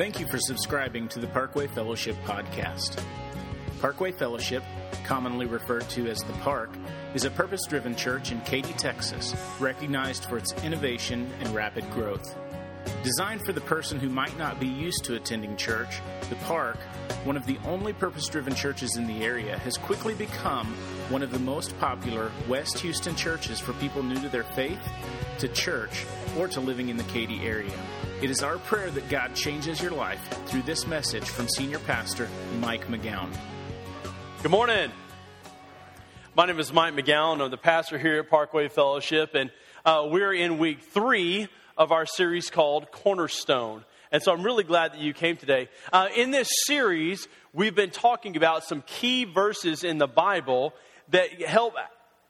Thank you for subscribing to the Parkway Fellowship podcast. Parkway Fellowship, commonly referred to as the Park, is a purpose driven church in Katy, Texas, recognized for its innovation and rapid growth. Designed for the person who might not be used to attending church, the Park, one of the only purpose driven churches in the area, has quickly become one of the most popular West Houston churches for people new to their faith, to church, or to living in the Katy area. It is our prayer that God changes your life through this message from Senior Pastor Mike McGowan. Good morning. My name is Mike McGowan. I'm the pastor here at Parkway Fellowship, and uh, we're in week three of our series called Cornerstone. And so I'm really glad that you came today. Uh, in this series, we've been talking about some key verses in the Bible that help,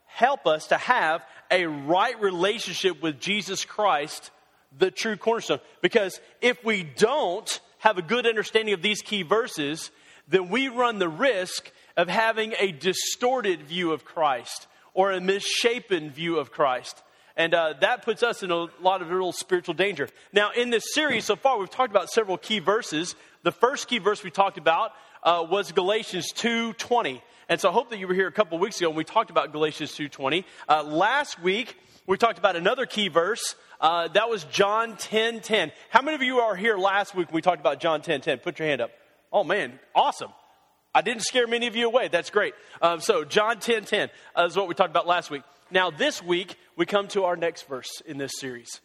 help us to have a right relationship with Jesus Christ the true cornerstone. Because if we don't have a good understanding of these key verses, then we run the risk of having a distorted view of Christ or a misshapen view of Christ. And uh, that puts us in a lot of real spiritual danger. Now, in this series so far, we've talked about several key verses. The first key verse we talked about uh, was Galatians 2.20. And so I hope that you were here a couple weeks ago when we talked about Galatians 2.20. Uh, last week, we talked about another key verse. Uh, that was John 10.10. 10. How many of you are here last week when we talked about John 10 10? Put your hand up. Oh, man, awesome. I didn't scare many of you away. That's great. Um, so, John 10.10 10 uh, is what we talked about last week. Now, this week, we come to our next verse in this series.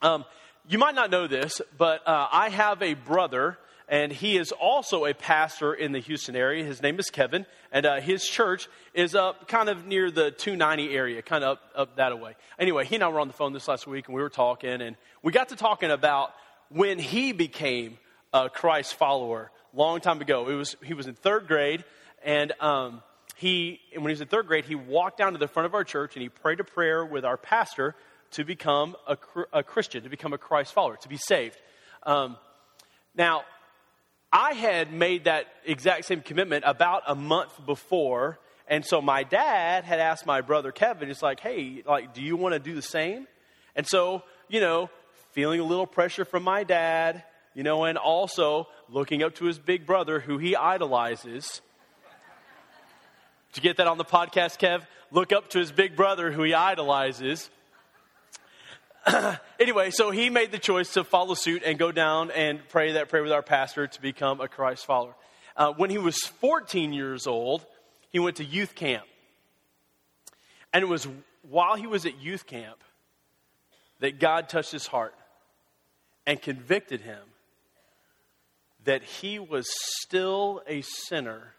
Um, you might not know this, but uh, I have a brother and he is also a pastor in the Houston area. His name is Kevin, and uh, his church is up kind of near the 290 area, kind of up, up that way. Anyway, he and I were on the phone this last week, and we were talking, and we got to talking about when he became a Christ follower long time ago. It was he was in third grade, and um, he when he was in third grade, he walked down to the front of our church and he prayed a prayer with our pastor to become a, a Christian, to become a Christ follower, to be saved. Um, now, I had made that exact same commitment about a month before. And so my dad had asked my brother Kevin, he's like, hey, like, do you want to do the same? And so, you know, feeling a little pressure from my dad, you know, and also looking up to his big brother who he idolizes. To get that on the podcast, Kev? Look up to his big brother who he idolizes. anyway, so he made the choice to follow suit and go down and pray that prayer with our pastor to become a Christ follower. Uh, when he was 14 years old, he went to youth camp. And it was while he was at youth camp that God touched his heart and convicted him that he was still a sinner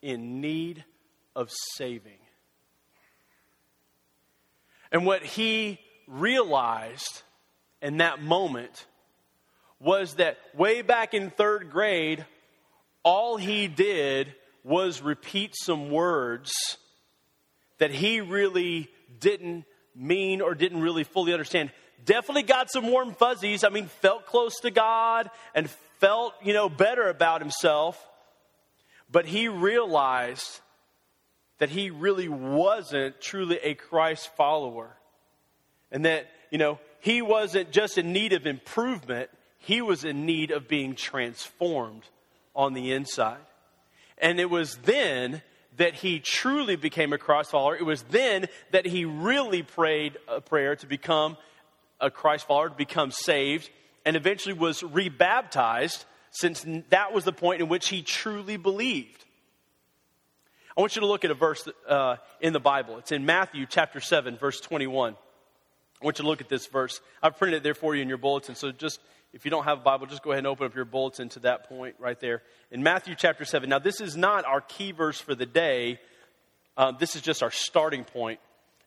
in need of saving. And what he realized in that moment was that way back in third grade, all he did was repeat some words that he really didn't mean or didn't really fully understand. Definitely got some warm fuzzies. I mean, felt close to God and felt, you know, better about himself. But he realized that he really wasn't truly a Christ follower. And that, you know, he wasn't just in need of improvement, he was in need of being transformed on the inside. And it was then that he truly became a Christ follower. It was then that he really prayed a prayer to become a Christ follower, to become saved, and eventually was rebaptized, since that was the point in which he truly believed. I want you to look at a verse uh, in the Bible. It's in Matthew chapter 7, verse 21. I want you to look at this verse. I've printed it there for you in your bulletin. So just, if you don't have a Bible, just go ahead and open up your bulletin to that point right there. In Matthew chapter 7. Now, this is not our key verse for the day. Uh, this is just our starting point.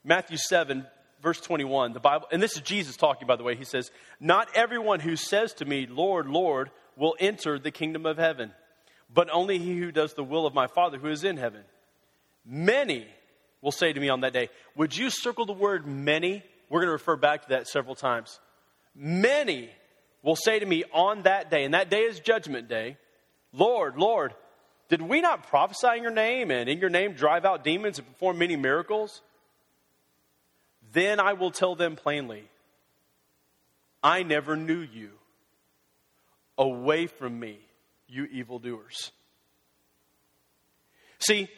Matthew 7, verse 21. The Bible, and this is Jesus talking, by the way. He says, Not everyone who says to me, Lord, Lord, will enter the kingdom of heaven, but only he who does the will of my Father who is in heaven. Many will say to me on that day, Would you circle the word many? We're going to refer back to that several times. Many will say to me on that day, and that day is judgment day, Lord, Lord, did we not prophesy in your name and in your name drive out demons and perform many miracles? Then I will tell them plainly, I never knew you. Away from me, you evildoers. See,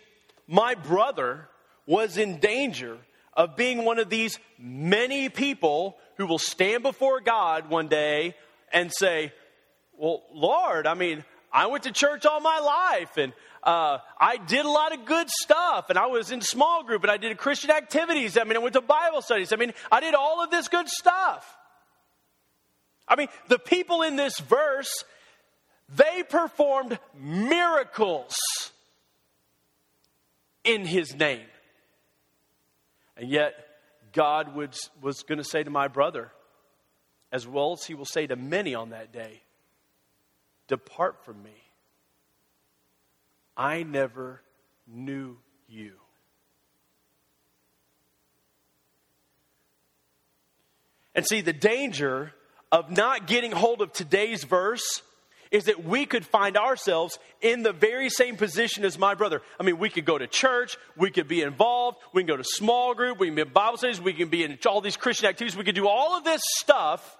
my brother was in danger of being one of these many people who will stand before God one day and say, Well, Lord, I mean, I went to church all my life and uh, I did a lot of good stuff and I was in small group and I did Christian activities. I mean, I went to Bible studies. I mean, I did all of this good stuff. I mean, the people in this verse, they performed miracles in his name. And yet, God would, was going to say to my brother, as well as he will say to many on that day, Depart from me. I never knew you. And see, the danger of not getting hold of today's verse is that we could find ourselves in the very same position as my brother. I mean, we could go to church, we could be involved, we can go to small group, we can be in Bible studies, we can be in all these Christian activities, we could do all of this stuff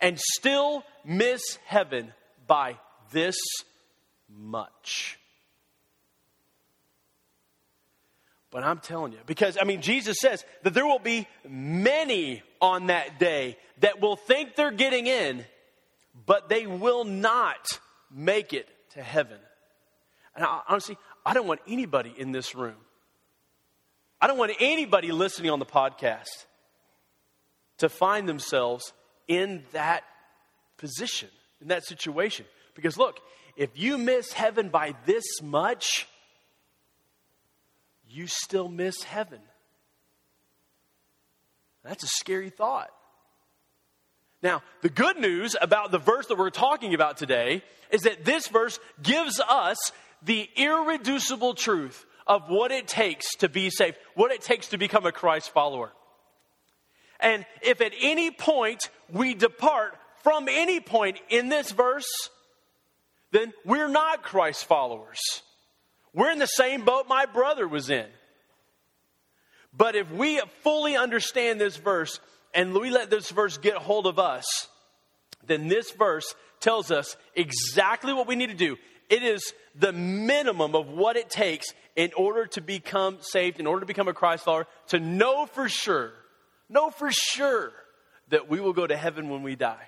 and still miss heaven by this much. But I'm telling you, because I mean, Jesus says that there will be many on that day that will think they're getting in, but they will not make it to heaven. And I, honestly, I don't want anybody in this room, I don't want anybody listening on the podcast to find themselves in that position, in that situation. Because look, if you miss heaven by this much, you still miss heaven. That's a scary thought. Now, the good news about the verse that we're talking about today is that this verse gives us the irreducible truth of what it takes to be saved, what it takes to become a Christ follower. And if at any point we depart from any point in this verse, then we're not Christ followers. We're in the same boat my brother was in. But if we fully understand this verse and we let this verse get hold of us, then this verse tells us exactly what we need to do. It is the minimum of what it takes in order to become saved, in order to become a Christ follower, to know for sure, know for sure that we will go to heaven when we die.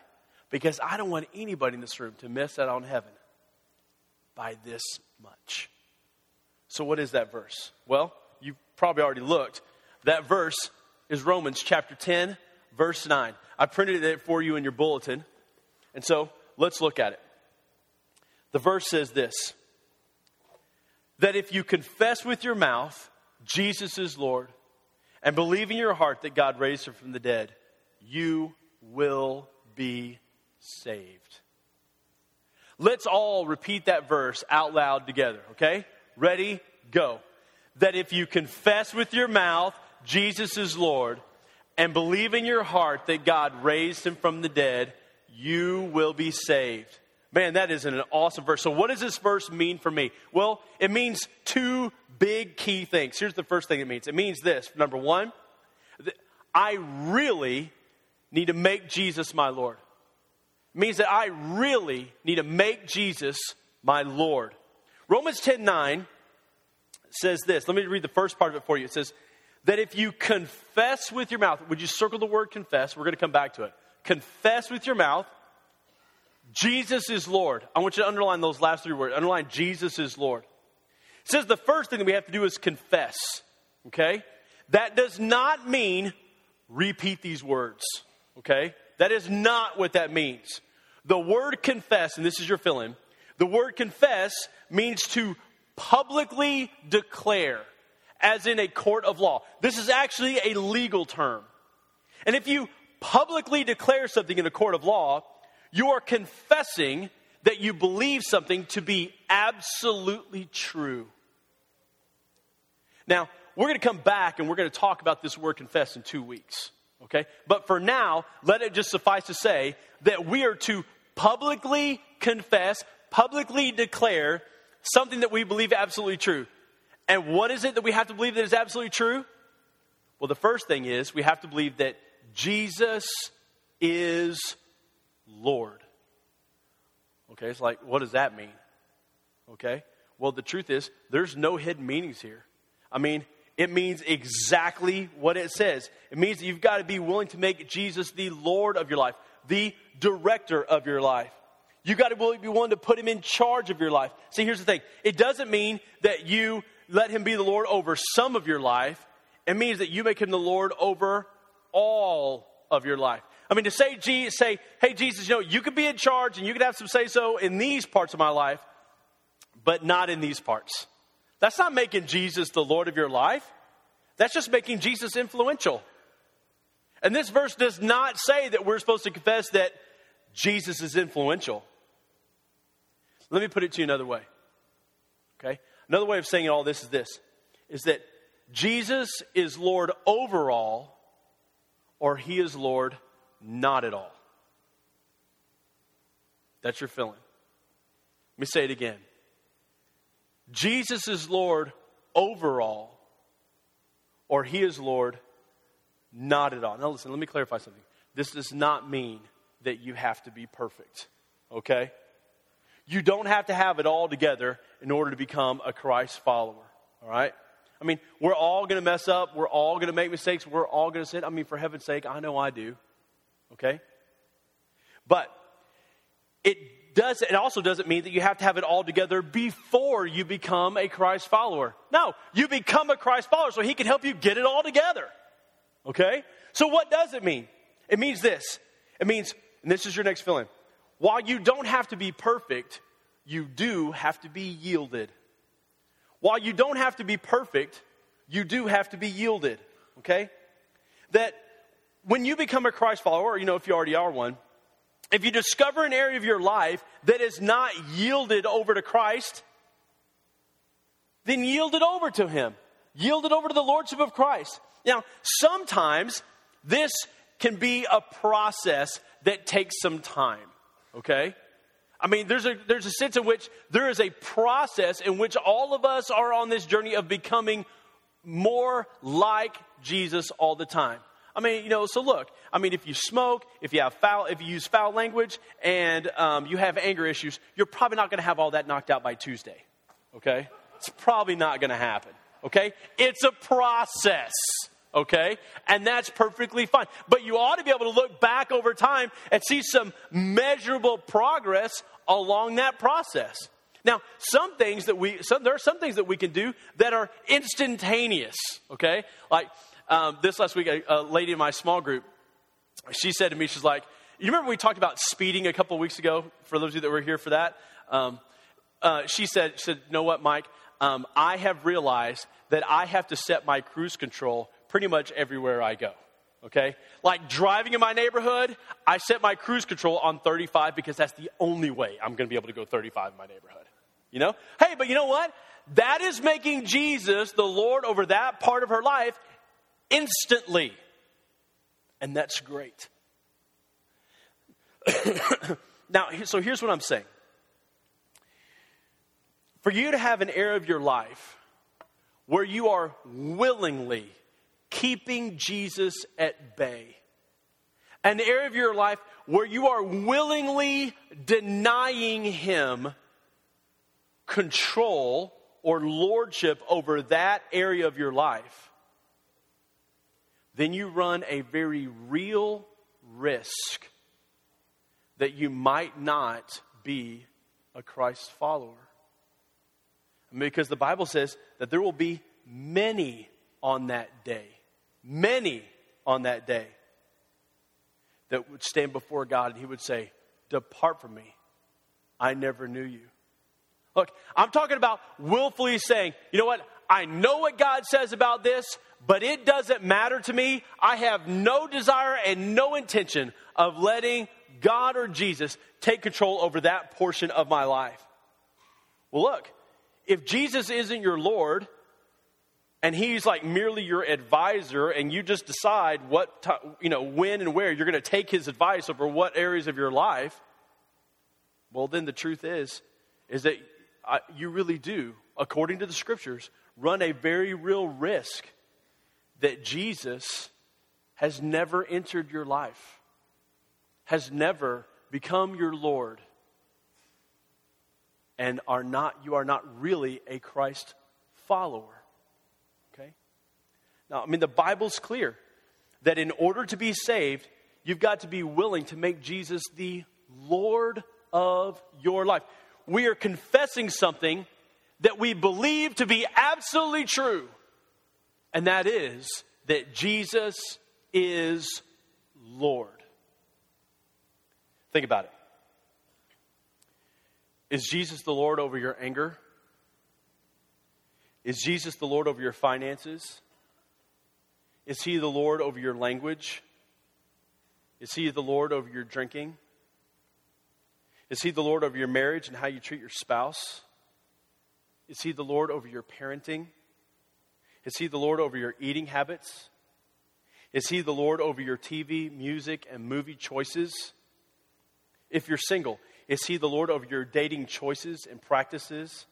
Because I don't want anybody in this room to miss out on heaven by this much. So, what is that verse? Well, you've probably already looked. That verse is Romans chapter 10, verse 9. I printed it for you in your bulletin. And so, let's look at it. The verse says this that if you confess with your mouth Jesus is Lord and believe in your heart that God raised him from the dead, you will be saved. Let's all repeat that verse out loud together, okay? Ready? Go. That if you confess with your mouth Jesus is Lord and believe in your heart that God raised him from the dead, you will be saved. Man, that is an awesome verse. So, what does this verse mean for me? Well, it means two big key things. Here's the first thing it means it means this number one, I really need to make Jesus my Lord. It means that I really need to make Jesus my Lord. Romans 10 9 says this. Let me read the first part of it for you. It says, that if you confess with your mouth, would you circle the word confess? We're going to come back to it. Confess with your mouth, Jesus is Lord. I want you to underline those last three words. Underline Jesus is Lord. It says the first thing that we have to do is confess. Okay? That does not mean repeat these words. Okay? That is not what that means. The word confess, and this is your fill in, the word confess means to publicly declare as in a court of law. This is actually a legal term. And if you publicly declare something in a court of law, you are confessing that you believe something to be absolutely true. Now, we're going to come back and we're going to talk about this word confess in two weeks. Okay? But for now, let it just suffice to say that we are to publicly confess, publicly declare something that we believe absolutely true. And what is it that we have to believe that is absolutely true? Well, the first thing is we have to believe that Jesus is Lord. Okay, it's like, what does that mean? Okay, well, the truth is, there's no hidden meanings here. I mean, it means exactly what it says. It means that you've got to be willing to make Jesus the Lord of your life, the director of your life. You've got to be willing to put him in charge of your life. See, here's the thing it doesn't mean that you let him be the Lord over some of your life, it means that you make him the Lord over all of your life. I mean, to say, say, hey, Jesus, you know, you could be in charge and you could have some say so in these parts of my life, but not in these parts. That's not making Jesus the Lord of your life. That's just making Jesus influential. And this verse does not say that we're supposed to confess that Jesus is influential. Let me put it to you another way. Okay? Another way of saying all this is this is that Jesus is Lord over all, or he is Lord not at all. That's your feeling. Let me say it again. Jesus is Lord over all, or he is Lord not at all. Now, listen, let me clarify something. This does not mean that you have to be perfect, okay? You don't have to have it all together in order to become a Christ follower, all right? I mean, we're all going to mess up. We're all going to make mistakes. We're all going to sin. I mean, for heaven's sake, I know I do, okay? But it does it also doesn't mean that you have to have it all together before you become a Christ follower. No, you become a Christ follower so he can help you get it all together. Okay? So what does it mean? It means this. It means, and this is your next filling. While you don't have to be perfect, you do have to be yielded. While you don't have to be perfect, you do have to be yielded. Okay? That when you become a Christ follower, or you know, if you already are one, if you discover an area of your life that is not yielded over to Christ, then yield it over to Him. Yield it over to the Lordship of Christ. Now, sometimes this can be a process that takes some time, okay? I mean, there's a, there's a sense in which there is a process in which all of us are on this journey of becoming more like Jesus all the time. I mean, you know, so look, I mean, if you smoke, if you have foul, if you use foul language, and um, you have anger issues, you're probably not going to have all that knocked out by Tuesday. Okay, it's probably not going to happen. Okay, it's a process. Okay, and that's perfectly fine. But you ought to be able to look back over time and see some measurable progress along that process. Now, some things that we, some, there are some things that we can do that are instantaneous. Okay, like um, this last week, a, a, lady in my small group, she said to me, she's like, you remember we talked about speeding a couple weeks ago, for those of you that were here for that? Um, uh, she said, she said, you know what, Mike? Um, I have realized that I have to set my cruise control pretty much everywhere I go. Okay? Like driving in my neighborhood, I set my cruise control on 35 because that's the only way I'm going to be able to go 35 in my neighborhood. You know? Hey, but you know what? That is making Jesus the Lord over that part of her life instantly. And that's great. now, so here's what I'm saying. For you to have an area of your life where you are willingly keeping Jesus at bay, an area of your life where you are willingly denying him control or lordship over that area of your life, then you run a very real risk that you might not be a Christ follower. Because the Bible says that there will be many on that day, many on that day that would stand before God and He would say, Depart from me. I never knew you. Look, I'm talking about willfully saying, you know what? I know what God says about this, but it doesn't matter to me. I have no desire and no intention of letting God or Jesus take control over that portion of my life. Well, look, if Jesus isn't your Lord and he's like merely your advisor and you just decide what, you know, when and where you're going to take his advice over what areas of your life, well, then the truth is, is that I, you really do, according to the scriptures, run a very real risk that Jesus has never entered your life, has never become your Lord. and are not, you are not really a Christ follower. Now, I mean, the Bible's clear that in order to be saved, you've got to be willing to make Jesus the Lord of your life. We are confessing something that we believe to be absolutely true, and that is that Jesus is Lord. Think about it. Is Jesus the Lord over your anger? Is Jesus the Lord over your finances? Is he the Lord over your language? Is he the Lord over your drinking? Is he the Lord over your marriage and how you treat your spouse? Is he the Lord over your parenting? Is he the Lord over your eating habits? Is he the Lord over your TV, music, and movie choices? If you're single, is he the Lord over your dating choices and practices?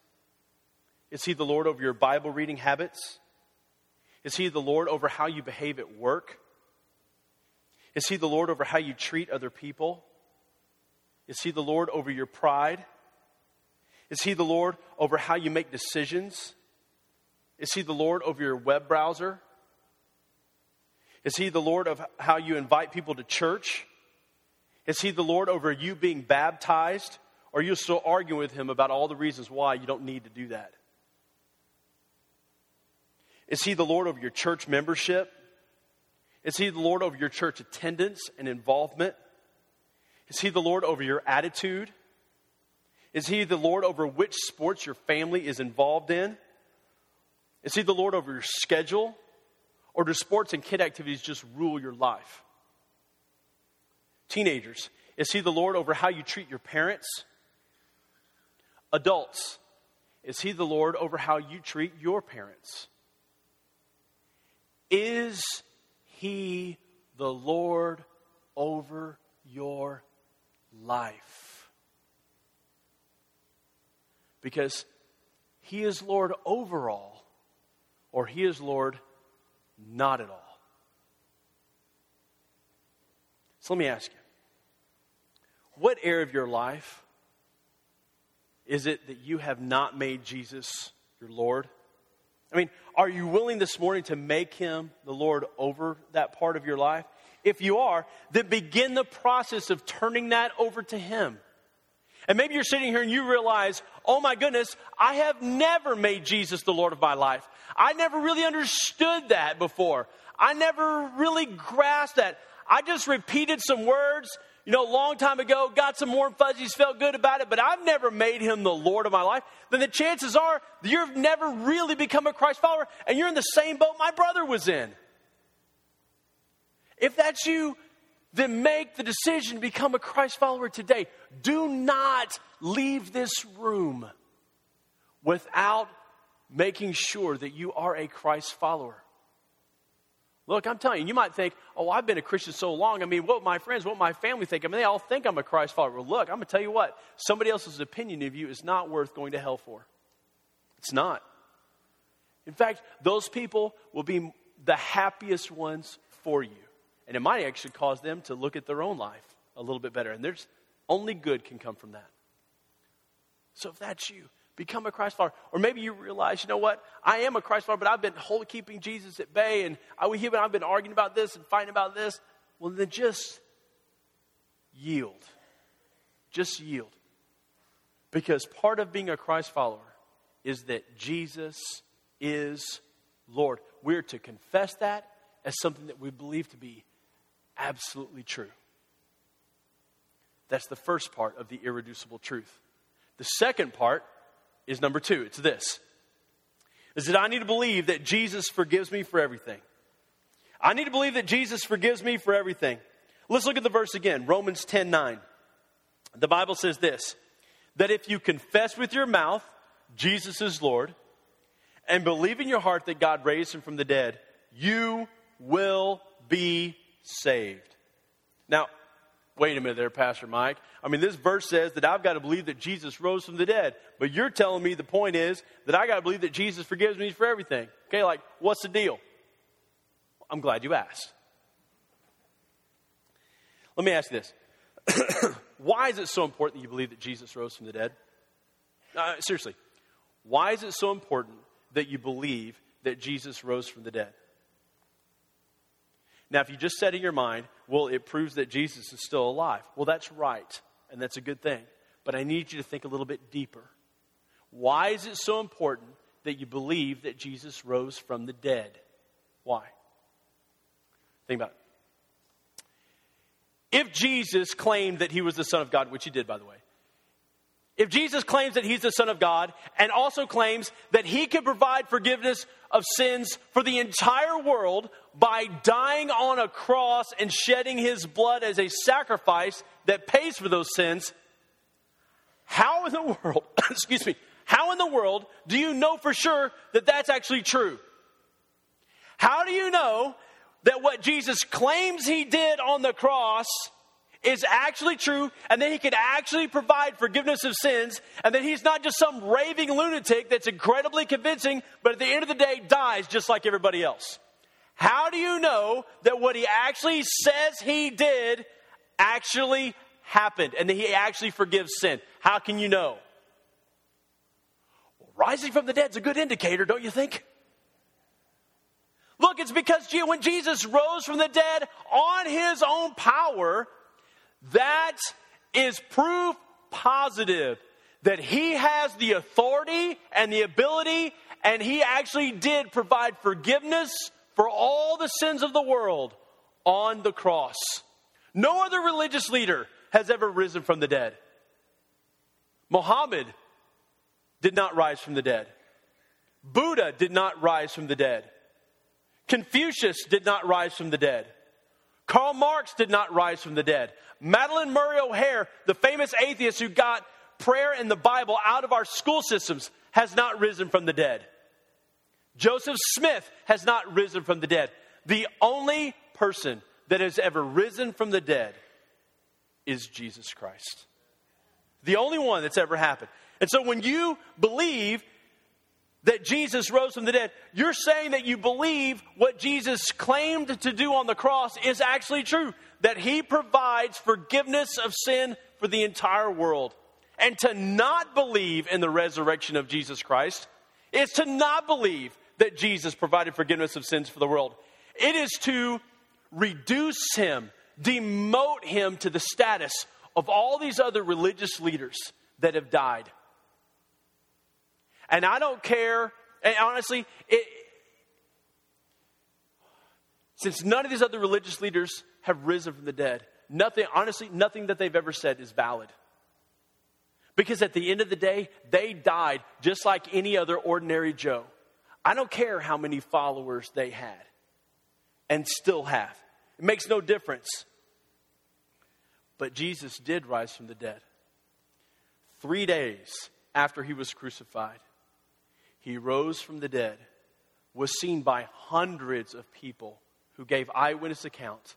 Is he the Lord over your Bible reading habits? Is he the Lord over how you behave at work? Is he the Lord over how you treat other people? Is he the Lord over your pride? Is he the Lord over how you make decisions? Is he the Lord over your web browser? Is he the Lord of how you invite people to church? Is he the Lord over you being baptized? Or are you still arguing with him about all the reasons why you don't need to do that? Is he the Lord over your church membership? Is he the Lord over your church attendance and involvement? Is he the Lord over your attitude? Is he the Lord over which sports your family is involved in? Is he the Lord over your schedule? Or do sports and kid activities just rule your life? Teenagers, is he the Lord over how you treat your parents? Adults, is he the Lord over how you treat your parents? Is he the Lord over your life? Because he is Lord over all, or he is Lord not at all. So let me ask you what area of your life is it that you have not made Jesus your Lord? I mean, are you willing this morning to make him the Lord over that part of your life? If you are, then begin the process of turning that over to him. And maybe you're sitting here and you realize, oh my goodness, I have never made Jesus the Lord of my life. I never really understood that before. I never really grasped that. I just repeated some words, you know, a long time ago, got some warm fuzzies, felt good about it, but I've never made him the Lord of my life. Then the chances are you've never really become a Christ follower and you're in the same boat my brother was in. If that's you, then make the decision to become a Christ follower today. Do not leave this room without making sure that you are a Christ follower. Look, I'm telling you, you might think, oh, I've been a Christian so long. I mean, what my friends, what my family think? I mean, they all think I'm a Christ follower. Well, look, I'm going to tell you what, somebody else's opinion of you is not worth going to hell for. It's not. In fact, those people will be the happiest ones for you. And it might actually cause them to look at their own life a little bit better. And there's only good can come from that. So if that's you, become a Christ follower. Or maybe you realize, you know what? I am a Christ follower, but I've been wholly keeping Jesus at bay, and I, I've been arguing about this and fighting about this. Well, then just yield. Just yield. Because part of being a Christ follower is that Jesus is Lord. We're to confess that as something that we believe to be absolutely true. That's the first part of the irreducible truth. The second part is number two. It's this. Is that I need to believe that Jesus forgives me for everything. I need to believe that Jesus forgives me for everything. Let's look at the verse again. Romans 10 9. The Bible says this that if you confess with your mouth Jesus is Lord and believe in your heart that God raised him from the dead, you will be saved. Now, wait a minute there, Pastor Mike. I mean, this verse says that I've got to believe that Jesus rose from the dead. But you're telling me the point is that I got to believe that Jesus forgives me for everything. Okay, like, what's the deal? I'm glad you asked. Let me ask you this Why is it so important that you believe that Jesus rose from the dead? Uh, seriously, why is it so important that you believe that Jesus rose from the dead? Now, if you just said in your mind, well, it proves that Jesus is still alive. Well, that's right, and that's a good thing. But I need you to think a little bit deeper. Why is it so important that you believe that Jesus rose from the dead? Why? Think about it. If Jesus claimed that he was the Son of God, which he did, by the way, if Jesus claims that he's the Son of God and also claims that he can provide forgiveness of sins for the entire world by dying on a cross and shedding his blood as a sacrifice that pays for those sins, how in the world, excuse me, how in the world do you know for sure that that's actually true? How do you know that what Jesus claims he did on the cross is actually true and that he can actually provide forgiveness of sins and that he's not just some raving lunatic that's incredibly convincing, but at the end of the day dies just like everybody else. How do you know that what he actually says he did actually happened and that he actually forgives sin? How can you know? Rising from the dead is a good indicator, don't you think? Look, it's because when Jesus rose from the dead on his own power, that is proof positive that he has the authority and the ability, and he actually did provide forgiveness for all the sins of the world on the cross. No other religious leader has ever risen from the dead. Muhammad did not rise from the dead. Buddha did not rise from the dead. Confucius did not rise from the dead. Karl Marx did not rise from the dead. Madalyn Murray O'Hair, the famous atheist who got prayer and the Bible out of our school systems, has not risen from the dead. Joseph Smith has not risen from the dead. The only person that has ever risen from the dead is Jesus Christ. The only one that's ever happened. And so when you believe that Jesus rose from the dead, you're saying that you believe what Jesus claimed to do on the cross is actually true. That he provides forgiveness of sin for the entire world. And to not believe in the resurrection of Jesus Christ is to not believe that Jesus provided forgiveness of sins for the world. It is to reduce him, demote him to the status of all these other religious leaders that have died. And I don't care, and honestly, it, since none of these other religious leaders have risen from the dead, nothing, honestly, nothing that they've ever said is valid. Because at the end of the day, they died just like any other ordinary Joe. I don't care how many followers they had and still have, it makes no difference. But Jesus did rise from the dead. Three days after he was crucified, he rose from the dead, was seen by hundreds of people who gave eyewitness accounts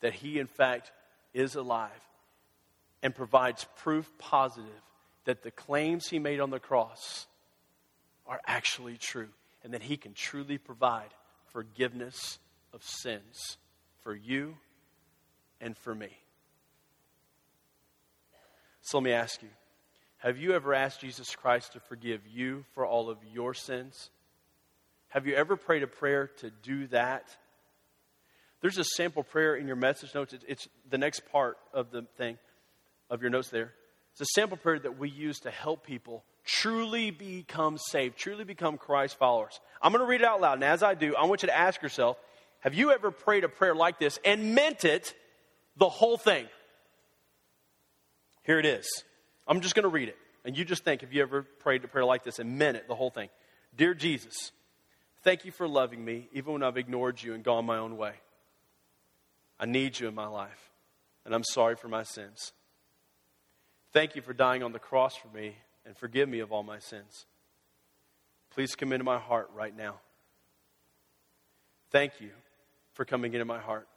that he, in fact, is alive and provides proof positive that the claims he made on the cross are actually true and that he can truly provide forgiveness of sins for you and for me. So let me ask you have you ever asked Jesus Christ to forgive you for all of your sins? Have you ever prayed a prayer to do that? There's a sample prayer in your message notes. It's, the next part of the thing, of your notes there. It's a sample prayer that we use to help people truly become saved, truly become Christ followers. I'm going to read it out loud. And as I do, I want you to ask yourself have you ever prayed a prayer like this and meant it the whole thing? Here it is. I'm just going to read it. And you just think, have you ever prayed a prayer like this and meant it, the whole thing? Dear Jesus, thank you for loving me even when I've ignored you and gone my own way. I need you in my life, and I'm sorry for my sins. Thank you for dying on the cross for me and forgive me of all my sins. Please come into my heart right now. Thank you for coming into my heart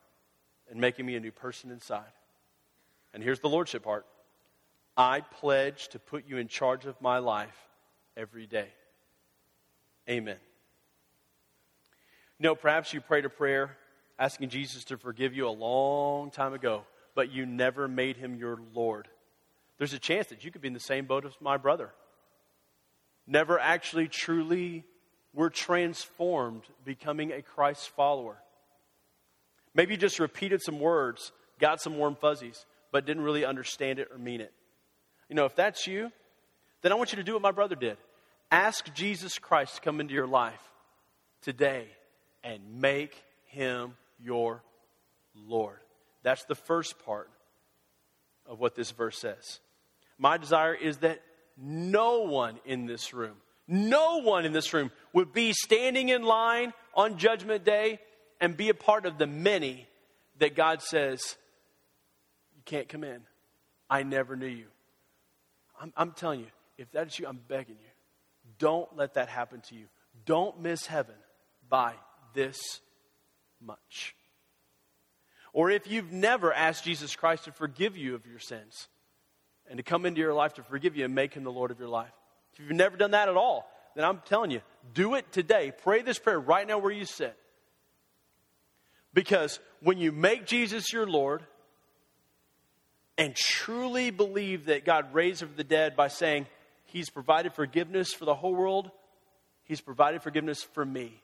and making me a new person inside. And here's the Lordship part I pledge to put you in charge of my life every day. Amen. You know, perhaps you prayed a prayer asking Jesus to forgive you a long time ago, but you never made him your Lord. There's a chance that you could be in the same boat as my brother. never actually truly were transformed, becoming a Christ follower. Maybe you just repeated some words, got some warm fuzzies, but didn't really understand it or mean it. You know, if that's you, then I want you to do what my brother did. Ask Jesus Christ to come into your life today and make him your Lord. That's the first part of what this verse says. My desire is that no one in this room, no one in this room would be standing in line on Judgment Day and be a part of the many that God says, You can't come in. I never knew you. I'm, I'm telling you, if that's you, I'm begging you. Don't let that happen to you. Don't miss heaven by this much. Or if you've never asked Jesus Christ to forgive you of your sins and to come into your life to forgive you and make him the Lord of your life. If you've never done that at all, then I'm telling you, do it today. Pray this prayer right now where you sit. Because when you make Jesus your Lord and truly believe that God raised him from the dead by saying, He's provided forgiveness for the whole world, He's provided forgiveness for me.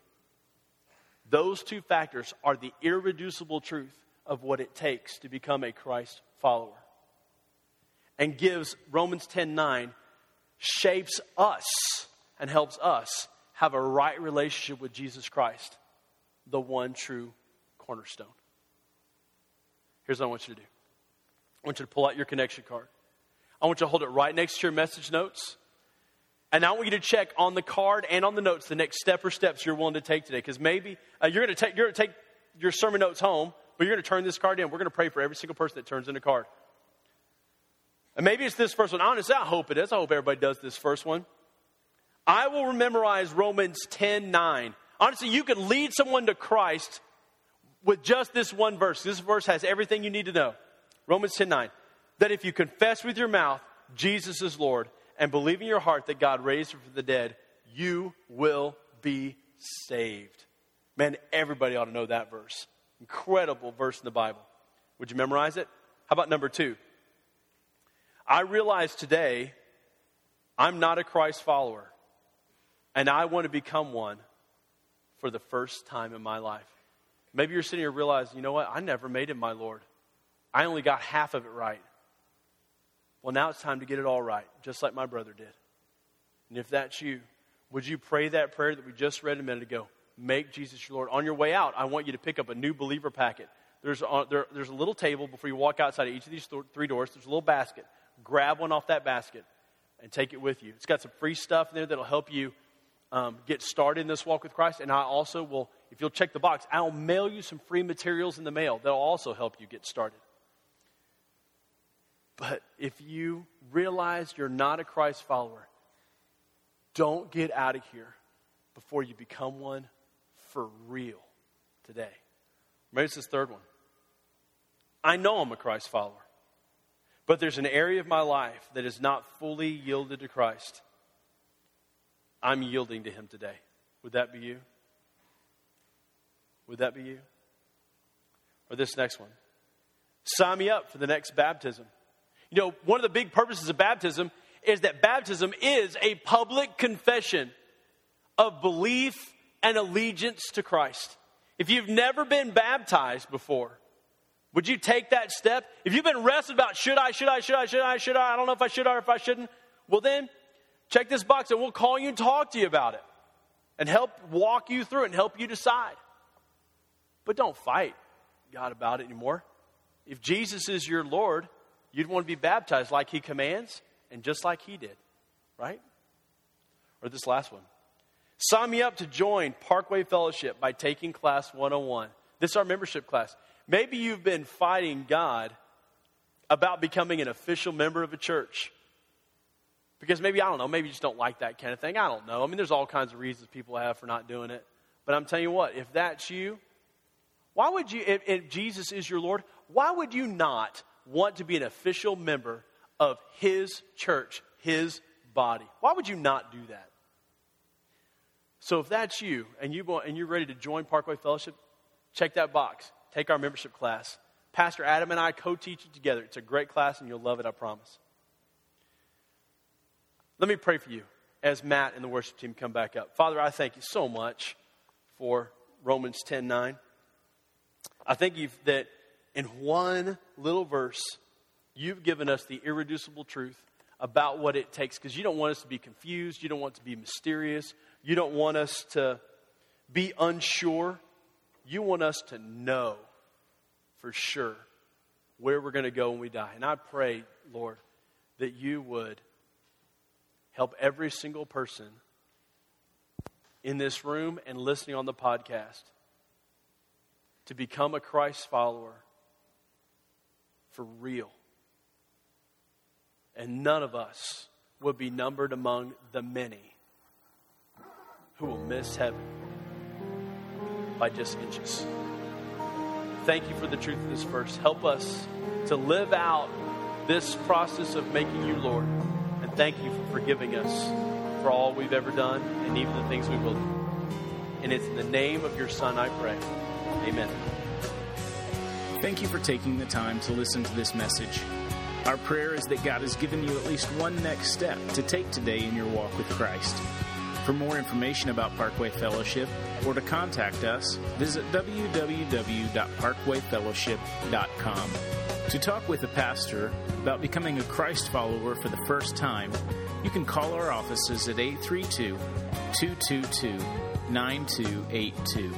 Those two factors are the irreducible truth of what it takes to become a Christ follower. And gives Romans 10 9, shapes us and helps us have a right relationship with Jesus Christ, the one true cornerstone. Here's what I want you to do I want you to pull out your connection card. I want you to hold it right next to your message notes. And I want you to check on the card and on the notes the next step or steps you're willing to take today. Because maybe uh, you're going to take, you're going to take your sermon notes home, but you're going to turn this card in. We're going to pray for every single person that turns in a card. And maybe it's this first one. Honestly, I hope it is. I hope everybody does this first one. I will memorize Romans 10 9. Honestly, you can lead someone to Christ with just this one verse. This verse has everything you need to know. Romans 10 9. That if you confess with your mouth Jesus is Lord and believe in your heart that God raised him from the dead, you will be saved. Man, everybody ought to know that verse. Incredible verse in the Bible. Would you memorize it? How about number two? I realize today I'm not a Christ follower, and I want to become one for the first time in my life. Maybe you're sitting here realizing, you know what? I never made it my Lord. I only got half of it right. Well, now it's time to get it all right, just like my brother did. And if that's you, would you pray that prayer that we just read a minute ago? Make Jesus your Lord. On your way out, I want you to pick up a new believer packet. There's a, there, there's a little table before you walk outside of each of these th- three doors. There's a little basket. Grab one off that basket and take it with you. It's got some free stuff in there that'll help you um, get started in this walk with Christ. And I also will, if you'll check the box, I'll mail you some free materials in the mail that'll also help you get started. But if you realize you're not a Christ follower, don't get out of here before you become one for real today. Maybe it's this third one. I know I'm a Christ follower, but there's an area of my life that is not fully yielded to Christ. I'm yielding to Him today. Would that be you? Would that be you? Or this next one? Sign me up for the next baptism. You know, one of the big purposes of baptism is that baptism is a public confession of belief and allegiance to Christ. If you've never been baptized before, would you take that step? If you've been wrestling about should I, should I, should I, should I, should I, I don't know if I should or if I shouldn't, well then check this box and we'll call you and talk to you about it and help walk you through it and help you decide. But don't fight God about it anymore. If Jesus is your Lord, You'd want to be baptized like he commands and just like he did, right? Or this last one. Sign me up to join Parkway Fellowship by taking class 101. This is our membership class. Maybe you've been fighting God about becoming an official member of a church. Because maybe, I don't know, maybe you just don't like that kind of thing. I don't know. I mean, there's all kinds of reasons people have for not doing it. But I'm telling you what, if that's you, why would you, if, if Jesus is your Lord, why would you not want to be an official member of his church, his body. Why would you not do that? So if that's you and you and you're ready to join Parkway Fellowship, check that box. Take our membership class. Pastor Adam and I co-teach it together. It's a great class and you'll love it, I promise. Let me pray for you. as Matt and the worship team come back up. Father, I thank you so much for Romans 10 9. I thank you that in one little verse, you've given us the irreducible truth about what it takes because you don't want us to be confused. You don't want to be mysterious. You don't want us to be unsure. You want us to know for sure where we're going to go when we die. And I pray, Lord, that you would help every single person in this room and listening on the podcast to become a Christ follower for real. And none of us will be numbered among the many who will miss heaven by just inches. Thank you for the truth of this verse. Help us to live out this process of making you Lord. And thank you for forgiving us for all we've ever done and even the things we will do. And it's in the name of your Son I pray. Amen. Thank you for taking the time to listen to this message. Our prayer is that God has given you at least one next step to take today in your walk with Christ. For more information about Parkway Fellowship or to contact us, visit www.parkwayfellowship.com. To talk with a pastor about becoming a Christ follower for the first time, you can call our offices at 832 222 9282.